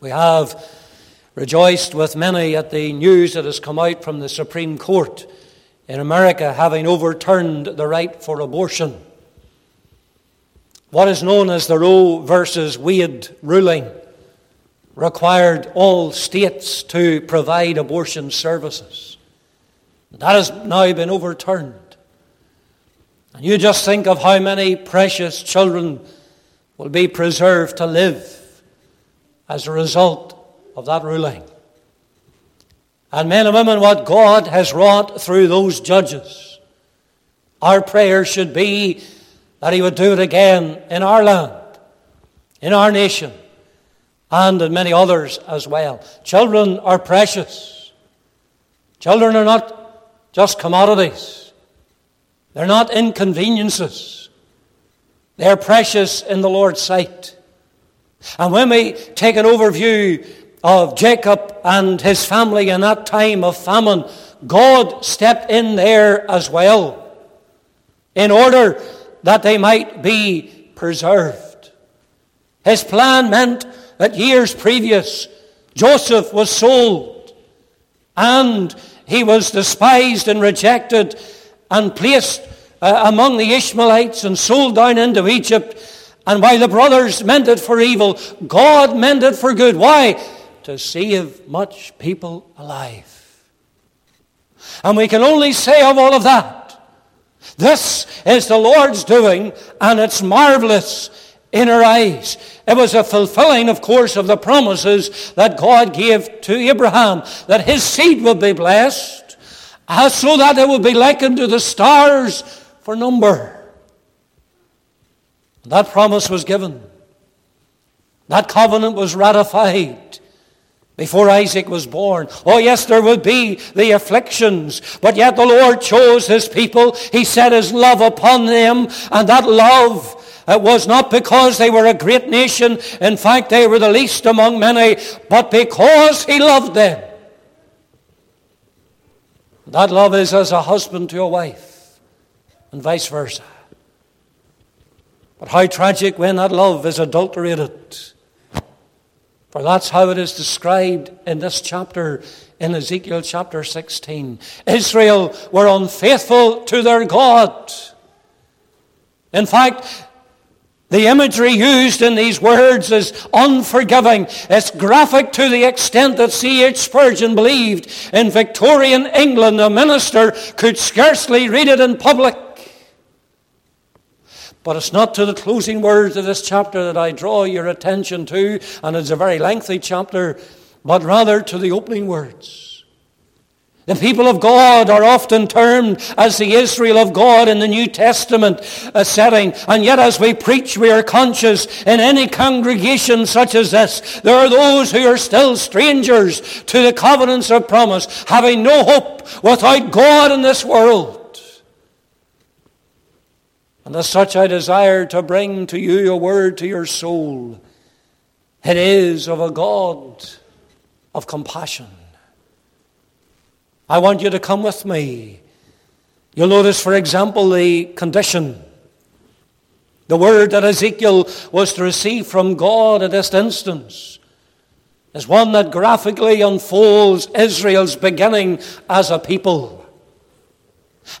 We have rejoiced with many at the news that has come out from the Supreme Court in America having overturned the right for abortion. What is known as the Roe versus Wade ruling required all states to provide abortion services. That has now been overturned. And you just think of how many precious children will be preserved to live as a result of that ruling. And men and women, what God has wrought through those judges, our prayer should be that He would do it again in our land, in our nation, and in many others as well. Children are precious. Children are not just commodities, they're not inconveniences. They're precious in the Lord's sight. And when we take an overview of Jacob and his family in that time of famine, God stepped in there as well in order that they might be preserved. His plan meant that years previous, Joseph was sold and he was despised and rejected and placed uh, among the Ishmaelites and sold down into Egypt. And while the brothers meant it for evil, God meant it for good. Why? to save much people alive. And we can only say of all of that, this is the Lord's doing, and it's marvelous in our eyes. It was a fulfilling, of course, of the promises that God gave to Abraham, that his seed would be blessed, uh, so that it would be likened to the stars for number. That promise was given. That covenant was ratified before Isaac was born. Oh, yes, there would be the afflictions, but yet the Lord chose his people. He set his love upon them, and that love it was not because they were a great nation. In fact, they were the least among many, but because he loved them. That love is as a husband to a wife, and vice versa. But how tragic when that love is adulterated for that's how it is described in this chapter, in Ezekiel chapter 16. Israel were unfaithful to their God. In fact, the imagery used in these words is unforgiving. It's graphic to the extent that C.H. Spurgeon believed in Victorian England a minister could scarcely read it in public. But it's not to the closing words of this chapter that I draw your attention to, and it's a very lengthy chapter, but rather to the opening words. The people of God are often termed as the Israel of God in the New Testament setting. And yet as we preach, we are conscious in any congregation such as this, there are those who are still strangers to the covenants of promise, having no hope without God in this world. And as such, I desire to bring to you a word to your soul. It is of a God of compassion. I want you to come with me. You'll notice, for example, the condition. The word that Ezekiel was to receive from God at this instance is one that graphically unfolds Israel's beginning as a people.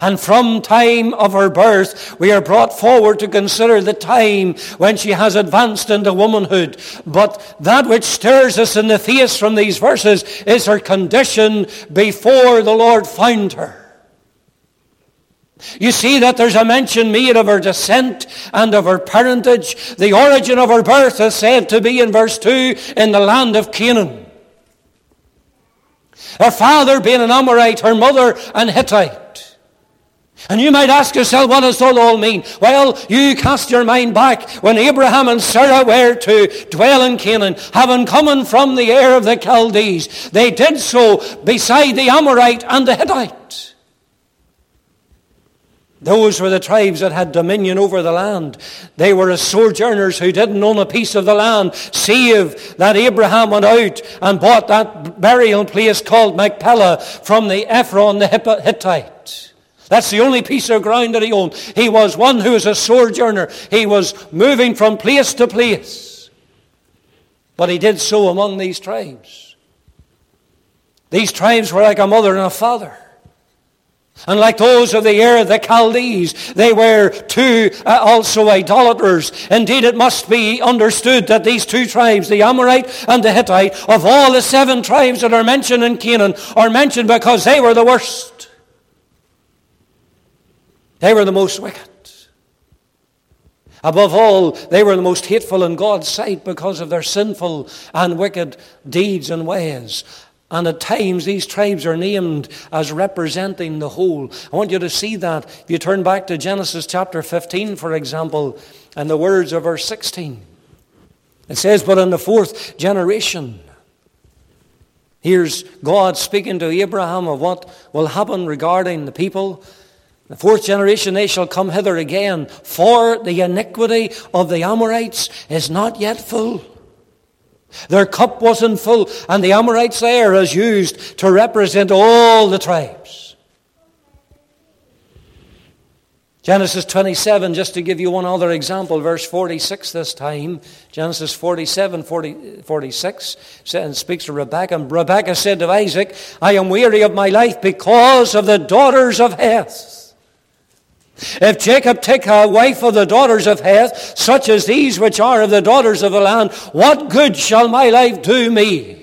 And from time of her birth, we are brought forward to consider the time when she has advanced into womanhood. But that which stirs us in the face from these verses is her condition before the Lord found her. You see that there's a mention made of her descent and of her parentage. The origin of her birth is said to be in verse 2 in the land of Canaan. Her father being an Amorite, her mother an Hittite. And you might ask yourself, what does that all mean? Well, you cast your mind back when Abraham and Sarah were to dwell in Canaan, having come from the Ur of the Chaldees. They did so beside the Amorite and the Hittite. Those were the tribes that had dominion over the land. They were as sojourners who didn't own a piece of the land, save that Abraham went out and bought that burial place called Machpelah from the Ephron the Hittite. That's the only piece of ground that he owned. He was one who was a sojourner. He was moving from place to place. But he did so among these tribes. These tribes were like a mother and a father. And like those of the Ur, the Chaldees, they were too uh, also idolaters. Indeed, it must be understood that these two tribes, the Amorite and the Hittite, of all the seven tribes that are mentioned in Canaan, are mentioned because they were the worst. They were the most wicked. Above all, they were the most hateful in God's sight because of their sinful and wicked deeds and ways. And at times, these tribes are named as representing the whole. I want you to see that. If you turn back to Genesis chapter 15, for example, and the words of verse 16, it says, But in the fourth generation, here's God speaking to Abraham of what will happen regarding the people. The fourth generation, they shall come hither again, for the iniquity of the Amorites is not yet full. Their cup wasn't full, and the Amorites there is used to represent all the tribes. Genesis 27, just to give you one other example, verse 46 this time. Genesis 47, 40, 46, and speaks to Rebekah. Rebekah said to Isaac, I am weary of my life because of the daughters of Heth. If Jacob take a wife of the daughters of Heth, such as these which are of the daughters of the land, what good shall my life do me?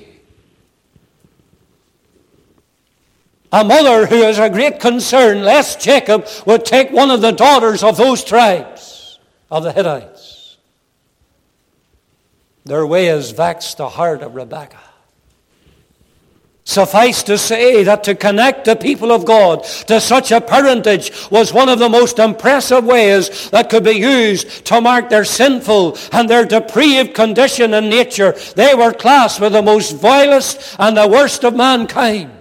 A mother who has a great concern lest Jacob would take one of the daughters of those tribes of the Hittites. Their way has vexed the heart of Rebekah. Suffice to say that to connect the people of God to such a parentage was one of the most impressive ways that could be used to mark their sinful and their depraved condition and nature. They were classed with the most vilest and the worst of mankind.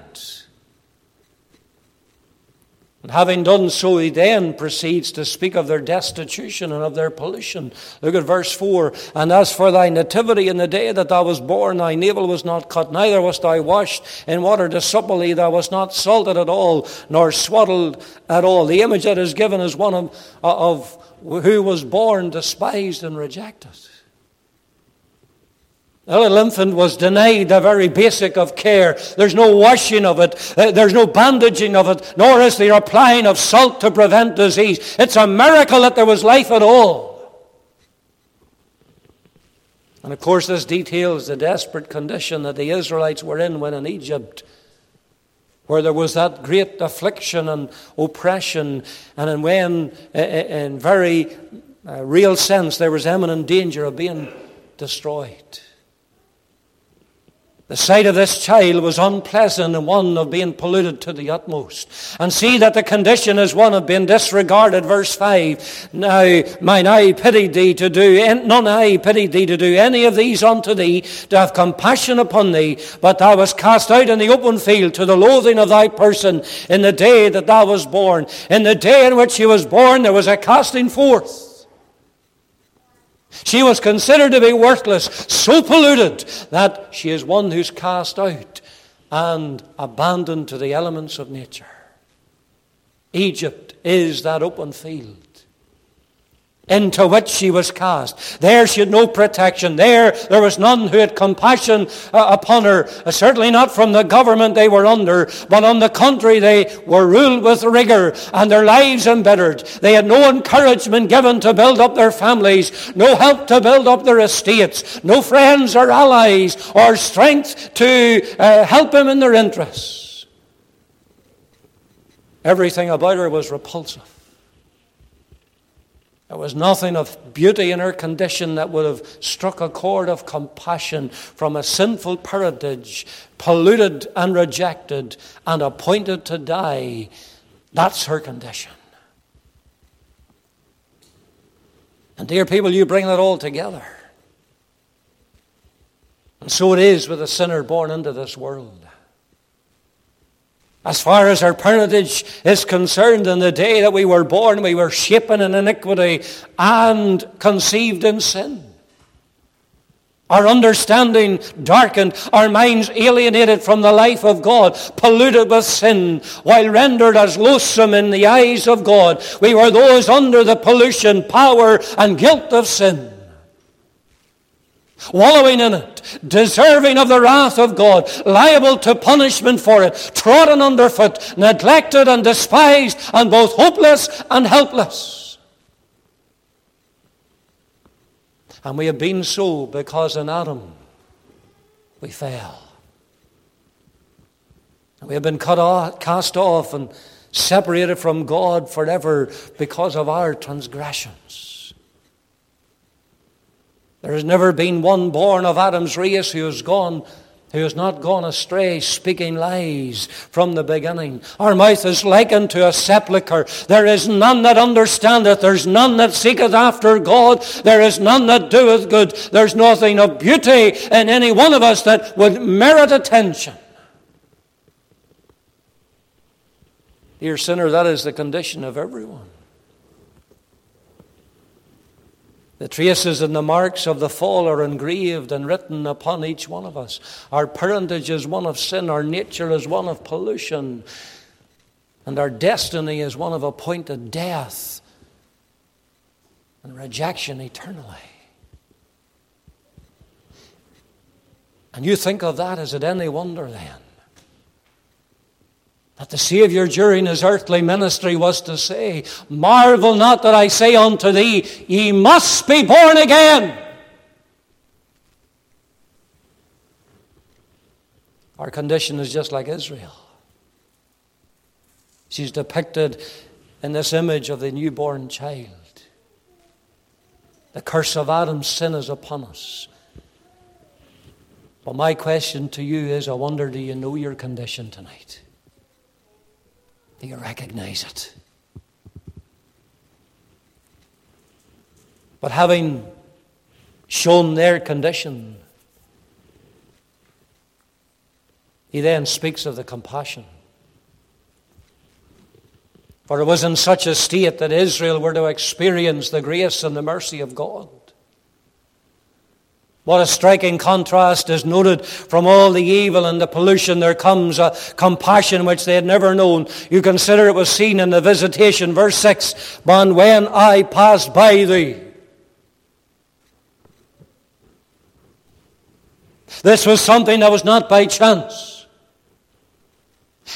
And having done so, he then proceeds to speak of their destitution and of their pollution. Look at verse 4. And as for thy nativity in the day that thou was born, thy navel was not cut, neither wast thou washed in water to supple thou wast not salted at all, nor swaddled at all. The image that is given is one of, uh, of who was born despised and rejected. A little infant was denied the very basic of care. There's no washing of it. Uh, there's no bandaging of it. Nor is there applying of salt to prevent disease. It's a miracle that there was life at all. And of course, this details the desperate condition that the Israelites were in when in Egypt, where there was that great affliction and oppression, and in when, in very uh, real sense, there was imminent danger of being destroyed. The sight of this child was unpleasant and one of being polluted to the utmost. And see that the condition is one of being disregarded. Verse 5. Now mine eye pitied thee to do, none eye pitied thee to do any of these unto thee, to have compassion upon thee, but thou wast cast out in the open field to the loathing of thy person in the day that thou was born. In the day in which he was born, there was a casting forth. She was considered to be worthless, so polluted that she is one who's cast out and abandoned to the elements of nature. Egypt is that open field into which she was cast. There she had no protection. There, there was none who had compassion uh, upon her. Uh, certainly not from the government they were under, but on the contrary, they were ruled with rigor and their lives embittered. They had no encouragement given to build up their families, no help to build up their estates, no friends or allies or strength to uh, help them in their interests. Everything about her was repulsive. There was nothing of beauty in her condition that would have struck a chord of compassion from a sinful parentage, polluted and rejected and appointed to die. That's her condition. And dear people, you bring that all together. And so it is with a sinner born into this world. As far as our parentage is concerned, in the day that we were born, we were shapen in iniquity and conceived in sin. Our understanding darkened, our minds alienated from the life of God, polluted with sin, while rendered as loathsome in the eyes of God. We were those under the pollution, power, and guilt of sin. Wallowing in it, deserving of the wrath of God, liable to punishment for it, trodden underfoot, neglected and despised, and both hopeless and helpless. And we have been so because in Adam we fell. We have been cut off, cast off and separated from God forever because of our transgressions. There has never been one born of Adam's race who has gone who has not gone astray, speaking lies from the beginning. Our mouth is likened to a sepulchre. There is none that understandeth. There's none that seeketh after God. There is none that doeth good. There's nothing of beauty in any one of us that would merit attention. Dear sinner, that is the condition of everyone. The traces and the marks of the fall are engraved and written upon each one of us. Our parentage is one of sin, our nature is one of pollution, and our destiny is one of appointed death and rejection eternally. And you think of that, is it any wonder then? That the Saviour during his earthly ministry was to say, Marvel not that I say unto thee, ye must be born again. Our condition is just like Israel. She's depicted in this image of the newborn child. The curse of Adam's sin is upon us. But my question to you is I wonder, do you know your condition tonight? Do you recognize it? But having shown their condition, he then speaks of the compassion. For it was in such a state that Israel were to experience the grace and the mercy of God. What a striking contrast is noted from all the evil and the pollution. There comes a compassion which they had never known. You consider it was seen in the visitation, verse 6 But when I passed by thee, this was something that was not by chance.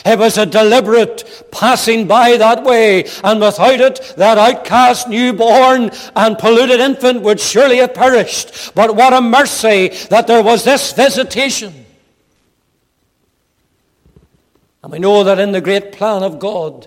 It was a deliberate passing by that way, and without it, that outcast, newborn, and polluted infant would surely have perished. But what a mercy that there was this visitation. And we know that in the great plan of God,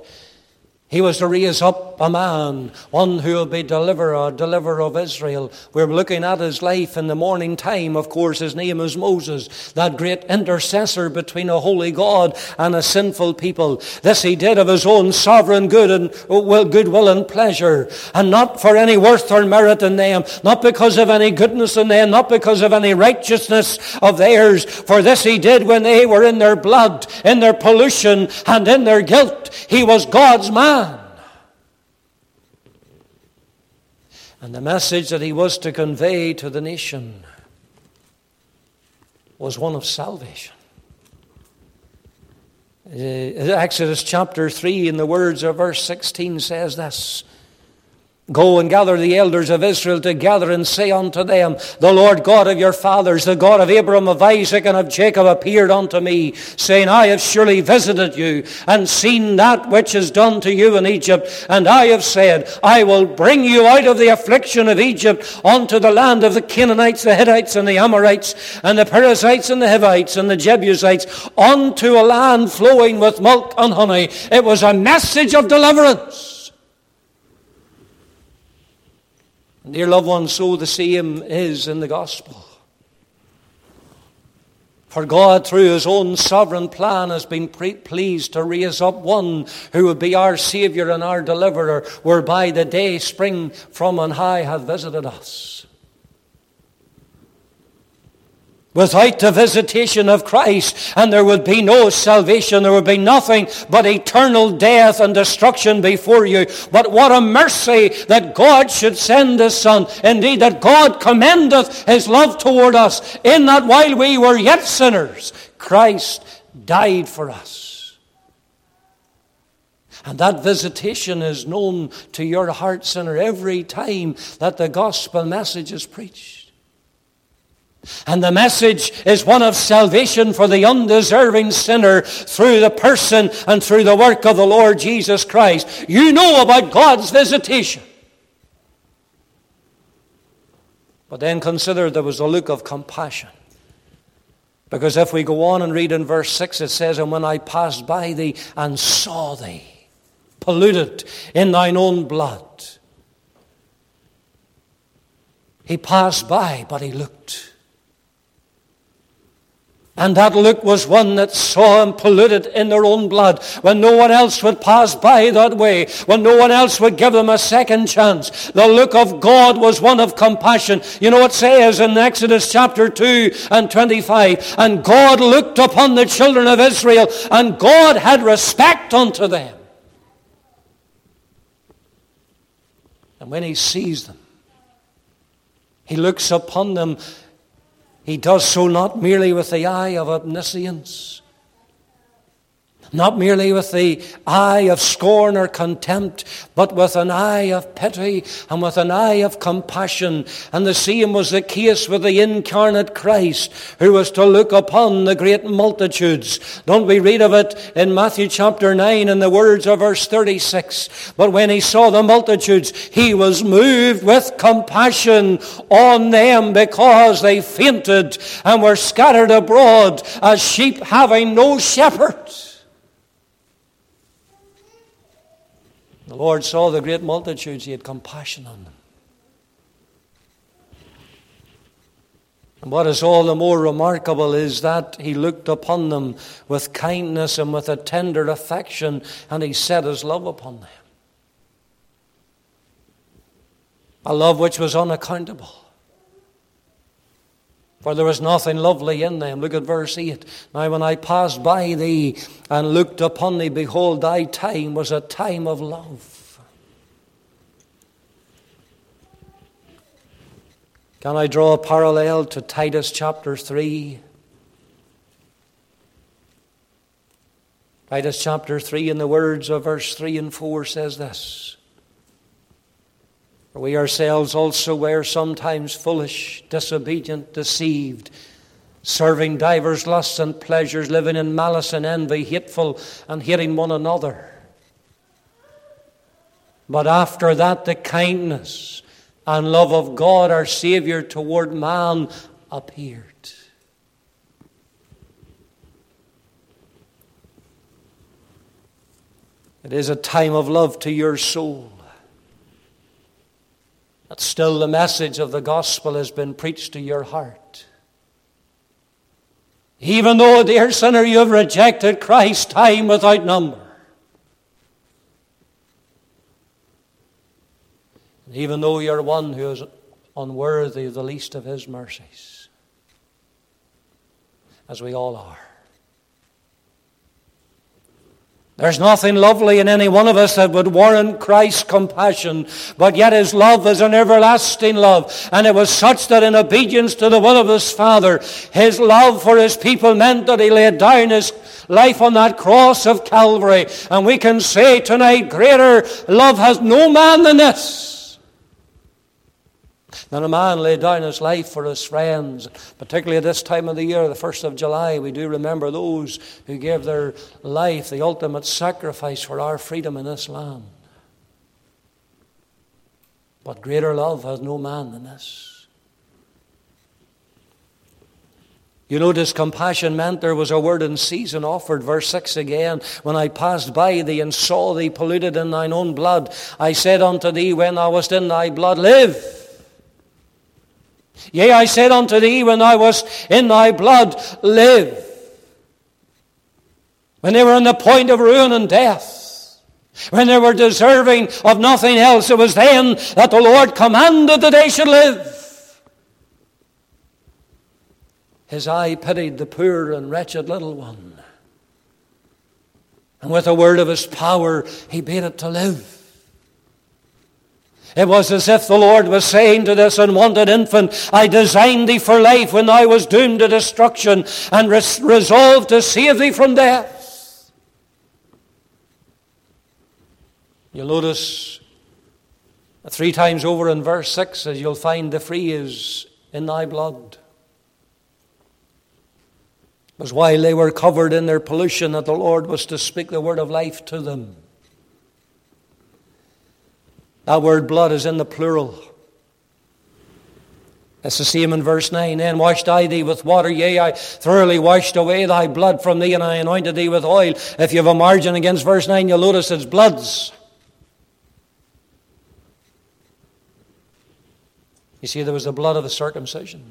he was to raise up a man, one who will be deliverer, deliverer of Israel. We're looking at his life in the morning time. Of course, his name is Moses, that great intercessor between a holy God and a sinful people. This he did of his own sovereign good and goodwill and pleasure, and not for any worth or merit in them, not because of any goodness in them, not because of any righteousness of theirs. For this he did when they were in their blood, in their pollution, and in their guilt. He was God's man. And the message that he was to convey to the nation was one of salvation. Uh, Exodus chapter 3, in the words of verse 16, says this Go and gather the elders of Israel together and say unto them, The Lord God of your fathers, the God of Abraham, of Isaac, and of Jacob appeared unto me, saying, I have surely visited you and seen that which is done to you in Egypt. And I have said, I will bring you out of the affliction of Egypt unto the land of the Canaanites, the Hittites, and the Amorites, and the Perizzites, and the Hivites, and the Jebusites, unto a land flowing with milk and honey. It was a message of deliverance. Dear loved ones, so the same is in the gospel. For God, through His own sovereign plan, has been pleased to raise up one who would be our Saviour and our Deliverer, whereby the day spring from on high hath visited us. Without the visitation of Christ, and there would be no salvation. There would be nothing but eternal death and destruction before you. But what a mercy that God should send His Son. Indeed, that God commendeth His love toward us, in that while we were yet sinners, Christ died for us. And that visitation is known to your heart, sinner, every time that the gospel message is preached. And the message is one of salvation for the undeserving sinner through the person and through the work of the Lord Jesus Christ. You know about God's visitation. But then consider there was a look of compassion. Because if we go on and read in verse 6, it says, And when I passed by thee and saw thee, polluted in thine own blood, he passed by, but he looked. And that look was one that saw him polluted in their own blood when no one else would pass by that way, when no one else would give them a second chance. The look of God was one of compassion. You know what it says in Exodus chapter 2 and 25? And God looked upon the children of Israel, and God had respect unto them. And when he sees them, he looks upon them he does so not merely with the eye of omniscience, not merely with the eye of scorn or contempt, but with an eye of pity and with an eye of compassion. And the same was the case with the incarnate Christ, who was to look upon the great multitudes. Don't we read of it in Matthew chapter 9 in the words of verse 36? But when he saw the multitudes, he was moved with compassion on them because they fainted and were scattered abroad as sheep having no shepherd. The Lord saw the great multitudes, He had compassion on them. And what is all the more remarkable is that He looked upon them with kindness and with a tender affection, and He set His love upon them. A love which was unaccountable. For there was nothing lovely in them. Look at verse 8. Now, when I passed by thee and looked upon thee, behold, thy time was a time of love. Can I draw a parallel to Titus chapter 3? Titus chapter 3, in the words of verse 3 and 4, says this for we ourselves also were sometimes foolish, disobedient, deceived, serving divers lusts and pleasures, living in malice and envy, hateful and hating one another. But after that, the kindness and love of God our Saviour toward man appeared. It is a time of love to your soul. But still, the message of the gospel has been preached to your heart. Even though, dear sinner, you have rejected Christ time without number. Even though you're one who is unworthy of the least of his mercies, as we all are. There's nothing lovely in any one of us that would warrant Christ's compassion, but yet his love is an everlasting love. And it was such that in obedience to the will of his Father, his love for his people meant that he laid down his life on that cross of Calvary. And we can say tonight, greater love has no man than this then a man laid down his life for his friends. Particularly at this time of the year, the 1st of July, we do remember those who gave their life, the ultimate sacrifice for our freedom in this land. But greater love has no man than this. You notice compassion meant there was a word in season offered. Verse 6 again. When I passed by thee and saw thee polluted in thine own blood, I said unto thee, when thou wast in thy blood, live. Yea, I said unto thee when I was in thy blood, live. When they were on the point of ruin and death, when they were deserving of nothing else, it was then that the Lord commanded that they should live. His eye pitied the poor and wretched little one. And with a word of his power, he bade it to live. It was as if the Lord was saying to this unwanted infant, I designed thee for life when thou was doomed to destruction and res- resolved to save thee from death. You'll notice three times over in verse 6 as you'll find the phrase, in thy blood. It was while they were covered in their pollution that the Lord was to speak the word of life to them. That word blood is in the plural. It's the same in verse 9. Then washed I thee with water, yea, I thoroughly washed away thy blood from thee, and I anointed thee with oil. If you have a margin against verse 9, you'll notice it's bloods. You see, there was the blood of the circumcision.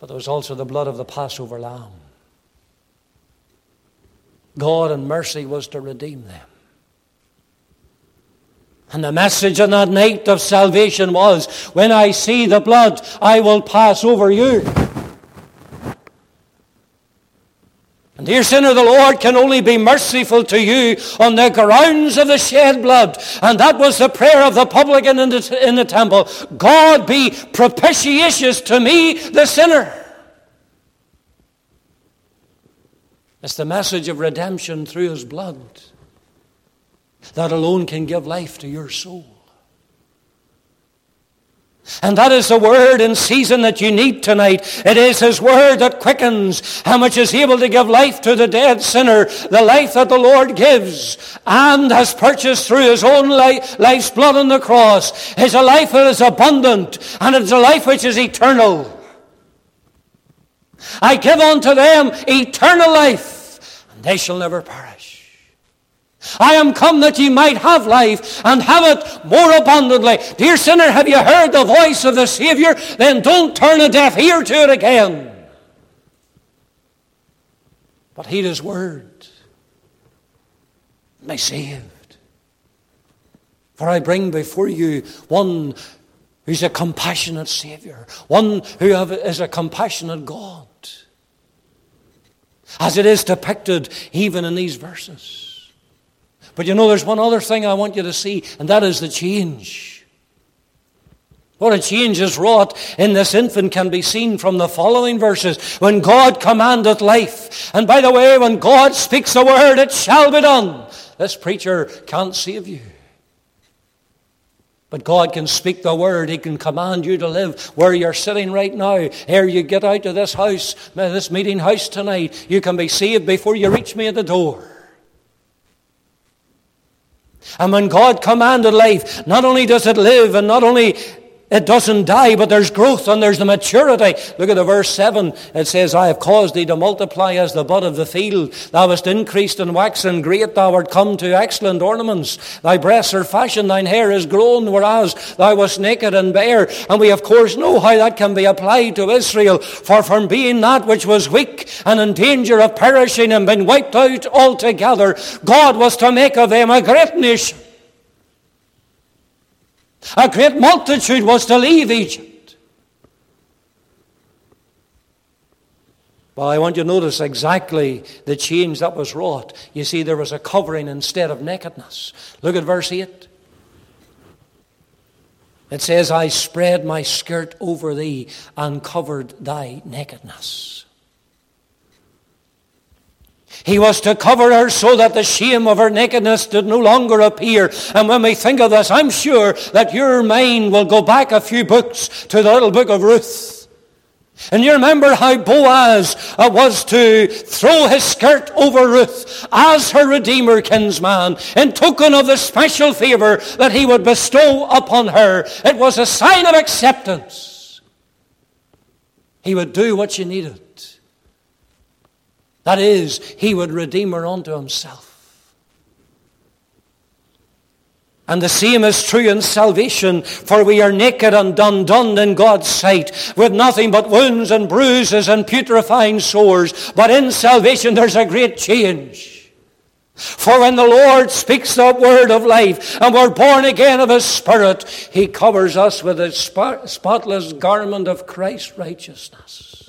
But there was also the blood of the Passover lamb. God in mercy was to redeem them. And the message on that night of salvation was when I see the blood, I will pass over you. And dear sinner, the Lord can only be merciful to you on the grounds of the shed blood. And that was the prayer of the publican in the, in the temple. God be propitious to me, the sinner. It's the message of redemption through his blood that alone can give life to your soul. And that is the word in season that you need tonight. It is His word that quickens, how much is able to give life to the dead sinner, the life that the Lord gives and has purchased through His own life, life's blood on the cross. Is a life that is abundant and it's a life which is eternal. I give unto them eternal life, and they shall never perish. I am come that ye might have life and have it more abundantly. Dear sinner, have you heard the voice of the Savior? Then don't turn a deaf ear to it again. But heed his word. Be saved. For I bring before you one who's a compassionate Savior, one who is a compassionate God, as it is depicted even in these verses. But you know, there's one other thing I want you to see, and that is the change. What a change is wrought in this infant can be seen from the following verses. When God commandeth life, and by the way, when God speaks a word, it shall be done. This preacher can't save you. But God can speak the word. He can command you to live where you're sitting right now. Ere you get out of this house, this meeting house tonight, you can be saved before you reach me at the door. And when God commanded life, not only does it live and not only it doesn't die, but there's growth and there's the maturity. Look at the verse 7. It says, I have caused thee to multiply as the bud of the field. Thou hast increased and waxen great. Thou art come to excellent ornaments. Thy breasts are fashioned, thine hair is grown, whereas thou wast naked and bare. And we of course know how that can be applied to Israel. For from being that which was weak and in danger of perishing and being wiped out altogether, God was to make of them a great nation. A great multitude was to leave Egypt. Well, I want you to notice exactly the change that was wrought. You see, there was a covering instead of nakedness. Look at verse 8. It says, I spread my skirt over thee and covered thy nakedness. He was to cover her so that the shame of her nakedness did no longer appear. And when we think of this, I'm sure that your mind will go back a few books to the little book of Ruth. And you remember how Boaz uh, was to throw his skirt over Ruth as her Redeemer kinsman in token of the special favor that he would bestow upon her. It was a sign of acceptance. He would do what she needed. That is, he would redeem her unto himself. And the same is true in salvation, for we are naked and undone in God's sight, with nothing but wounds and bruises and putrefying sores. But in salvation there's a great change. For when the Lord speaks the word of life and we're born again of His Spirit, He covers us with a spotless garment of Christ's righteousness.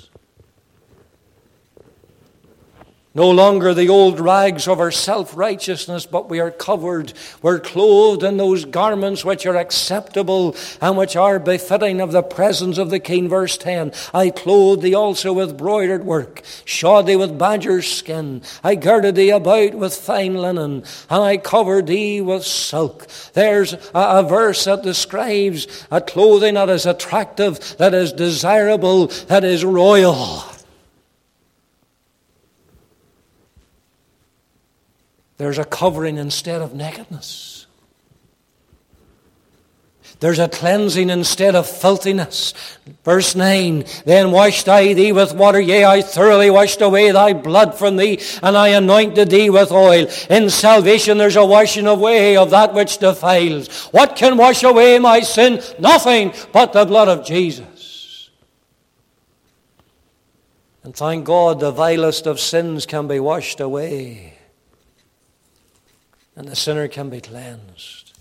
No longer the old rags of our self righteousness, but we are covered. We're clothed in those garments which are acceptable and which are befitting of the presence of the King. Verse 10 I clothed thee also with broidered work, shod thee with badger's skin. I girded thee about with fine linen, and I covered thee with silk. There's a, a verse that describes a clothing that is attractive, that is desirable, that is royal. There's a covering instead of nakedness. There's a cleansing instead of filthiness. Verse 9, Then washed I thee with water, yea, I thoroughly washed away thy blood from thee, and I anointed thee with oil. In salvation there's a washing away of that which defiles. What can wash away my sin? Nothing but the blood of Jesus. And thank God the vilest of sins can be washed away, and the sinner can be cleansed.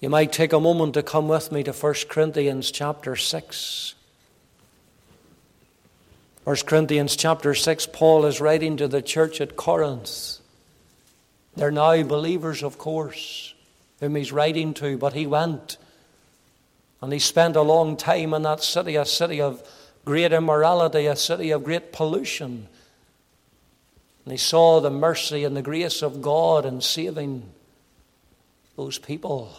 You might take a moment to come with me to 1 Corinthians chapter 6. 1 Corinthians chapter 6, Paul is writing to the church at Corinth. They're now believers, of course, whom he's writing to, but he went and he spent a long time in that city, a city of great immorality, a city of great pollution. And he saw the mercy and the grace of God in saving those people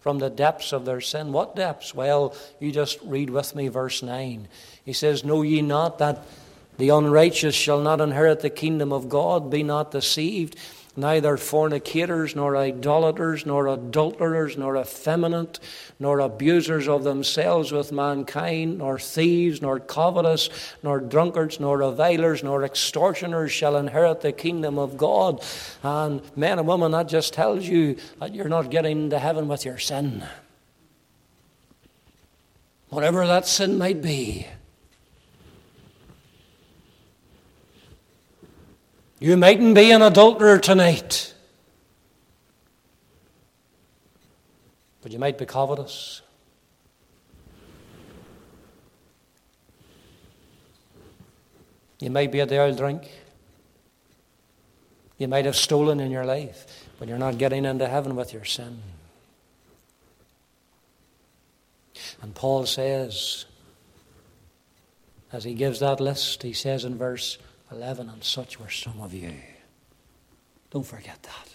from the depths of their sin. What depths? Well, you just read with me verse 9. He says, Know ye not that the unrighteous shall not inherit the kingdom of God? Be not deceived neither fornicators, nor idolaters, nor adulterers, nor effeminate, nor abusers of themselves with mankind, nor thieves, nor covetous, nor drunkards, nor revilers, nor extortioners shall inherit the kingdom of God. And men and women, that just tells you that you're not getting to heaven with your sin. Whatever that sin might be. You mightn't be an adulterer tonight, but you might be covetous. You might be at the old drink. You might have stolen in your life, but you're not getting into heaven with your sin. And Paul says, as he gives that list, he says in verse 11, and such were some of you. Don't forget that.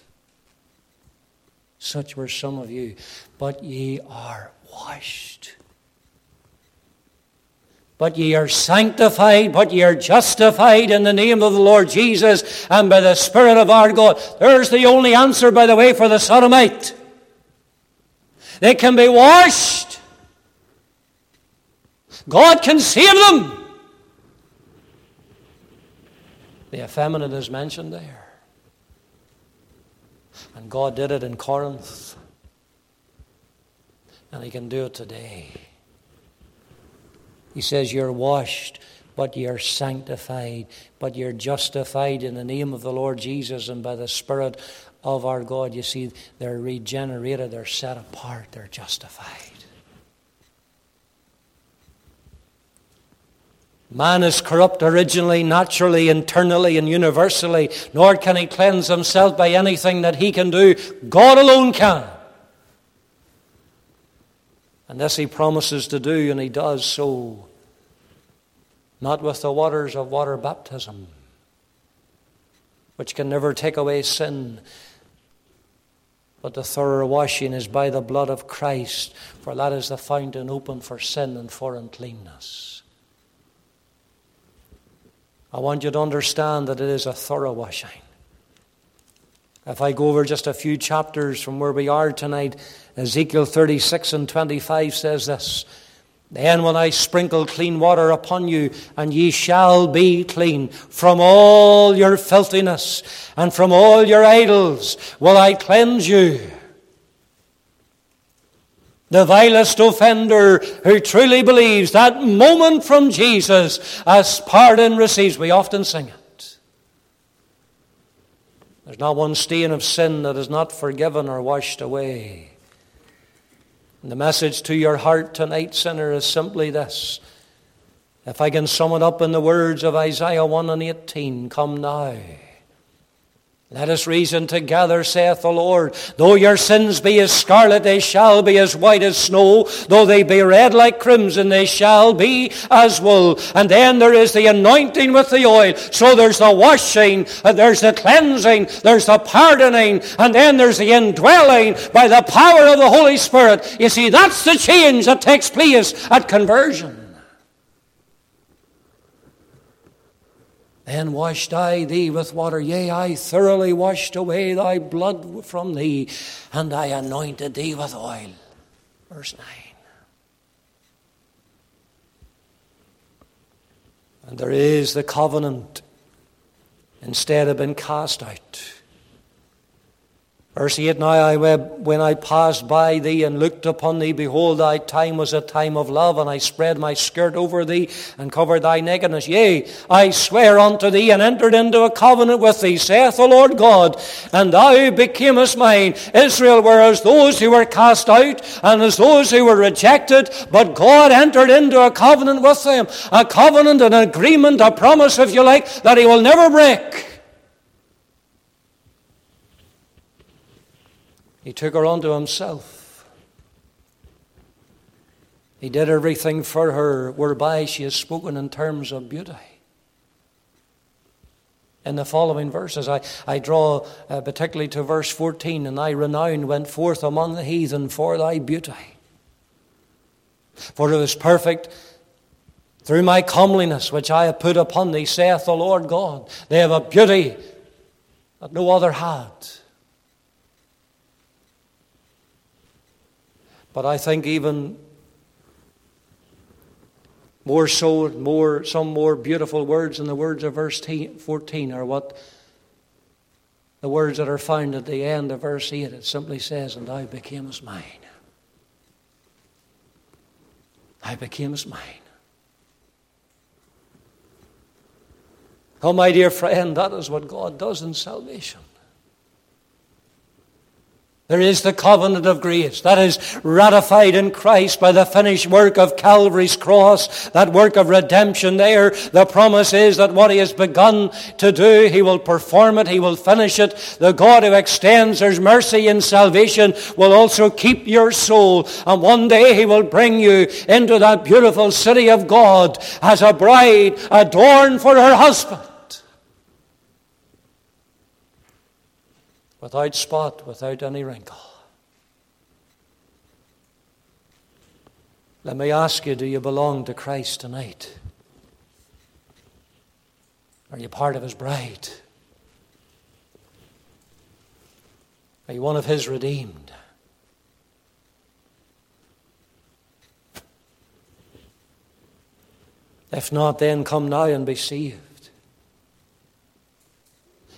Such were some of you, but ye are washed. But ye are sanctified, but ye are justified in the name of the Lord Jesus and by the Spirit of our God. There's the only answer, by the way, for the sodomite. They can be washed. God can save them. The effeminate is mentioned there. And God did it in Corinth. And He can do it today. He says, You're washed, but you're sanctified, but you're justified in the name of the Lord Jesus and by the Spirit of our God. You see, they're regenerated, they're set apart, they're justified. Man is corrupt originally, naturally, internally, and universally, nor can he cleanse himself by anything that he can do. God alone can. And this he promises to do, and he does so. Not with the waters of water baptism, which can never take away sin, but the thorough washing is by the blood of Christ, for that is the fountain open for sin and for uncleanness. I want you to understand that it is a thorough washing. If I go over just a few chapters from where we are tonight, Ezekiel 36 and 25 says this Then will I sprinkle clean water upon you, and ye shall be clean. From all your filthiness and from all your idols will I cleanse you the vilest offender who truly believes that moment from Jesus as pardon receives. We often sing it. There's not one stain of sin that is not forgiven or washed away. And the message to your heart tonight, sinner, is simply this. If I can sum it up in the words of Isaiah 1 and 18, come now. Let us reason together, saith the Lord. Though your sins be as scarlet, they shall be as white as snow. Though they be red like crimson, they shall be as wool. And then there is the anointing with the oil. So there's the washing, and there's the cleansing, there's the pardoning, and then there's the indwelling by the power of the Holy Spirit. You see, that's the change that takes place at conversion. Then washed I thee with water, yea, I thoroughly washed away thy blood from thee, and I anointed thee with oil. Verse 9. And there is the covenant instead of being cast out. Verse 8 Now I, when I passed by thee and looked upon thee, behold, thy time was a time of love, and I spread my skirt over thee and covered thy nakedness. Yea, I swear unto thee and entered into a covenant with thee, saith the Lord God, and thou becamest mine. Israel were as those who were cast out and as those who were rejected, but God entered into a covenant with them, a covenant, an agreement, a promise, if you like, that he will never break. He took her unto himself. He did everything for her whereby she has spoken in terms of beauty. In the following verses, I, I draw uh, particularly to verse 14, and thy renown went forth among the heathen for thy beauty. For it was perfect through my comeliness which I have put upon thee, saith the Lord God. They have a beauty that no other had. But I think even more so, more, some more beautiful words in the words of verse 14 are what the words that are found at the end of verse 8. It simply says, And thou becamest mine. I becamest mine. Oh, my dear friend, that is what God does in salvation. There is the covenant of grace that is ratified in Christ by the finished work of Calvary's cross, that work of redemption there. The promise is that what He has begun to do, He will perform it, He will finish it. The God who extends His mercy in salvation will also keep your soul. And one day He will bring you into that beautiful city of God as a bride adorned for her husband. Without spot, without any wrinkle. Let me ask you do you belong to Christ tonight? Are you part of His bride? Are you one of His redeemed? If not, then come now and be saved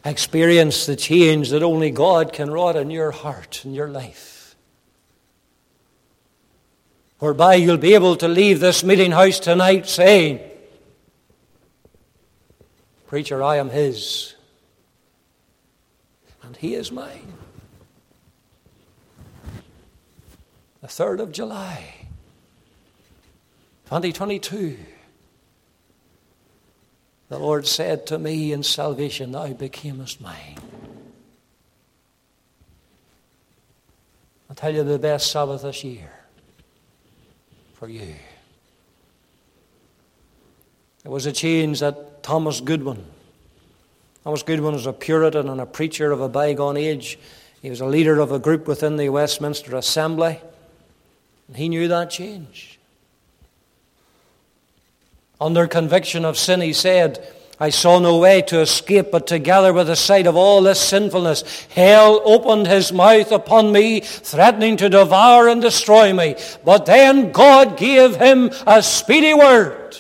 experience the change that only God can wrought in your heart and your life. Whereby you'll be able to leave this meeting house tonight saying, Preacher, I am His, and He is mine. The 3rd of July, 2022. The Lord said to me in salvation, Thou becamest mine. I'll tell you the best Sabbath this year for you. It was a change that Thomas Goodwin, Thomas Goodwin was a Puritan and a preacher of a bygone age. He was a leader of a group within the Westminster Assembly. And he knew that change. Under conviction of sin, he said, I saw no way to escape, but together with the sight of all this sinfulness, hell opened his mouth upon me, threatening to devour and destroy me. But then God gave him a speedy word.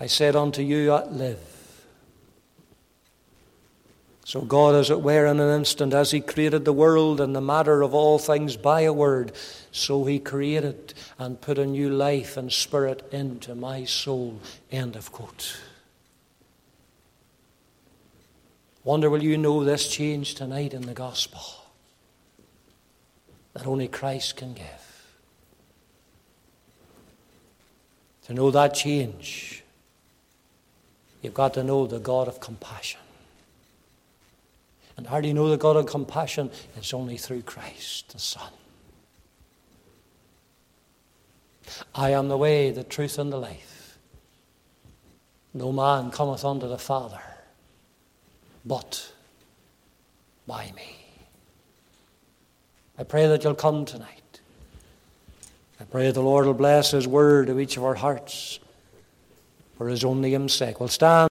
I said unto you, live. So God, as it were, in an instant, as He created the world and the matter of all things by a word, so He created and put a new life and spirit into my soul. End of quote. Wonder, will you know this change tonight in the gospel that only Christ can give? To know that change, you've got to know the God of compassion. And how do you know the God of compassion? It's only through Christ, the Son. I am the way, the truth, and the life. No man cometh unto the Father but by me. I pray that you'll come tonight. I pray the Lord will bless His word to each of our hearts. for his own name's sake. We'll stand.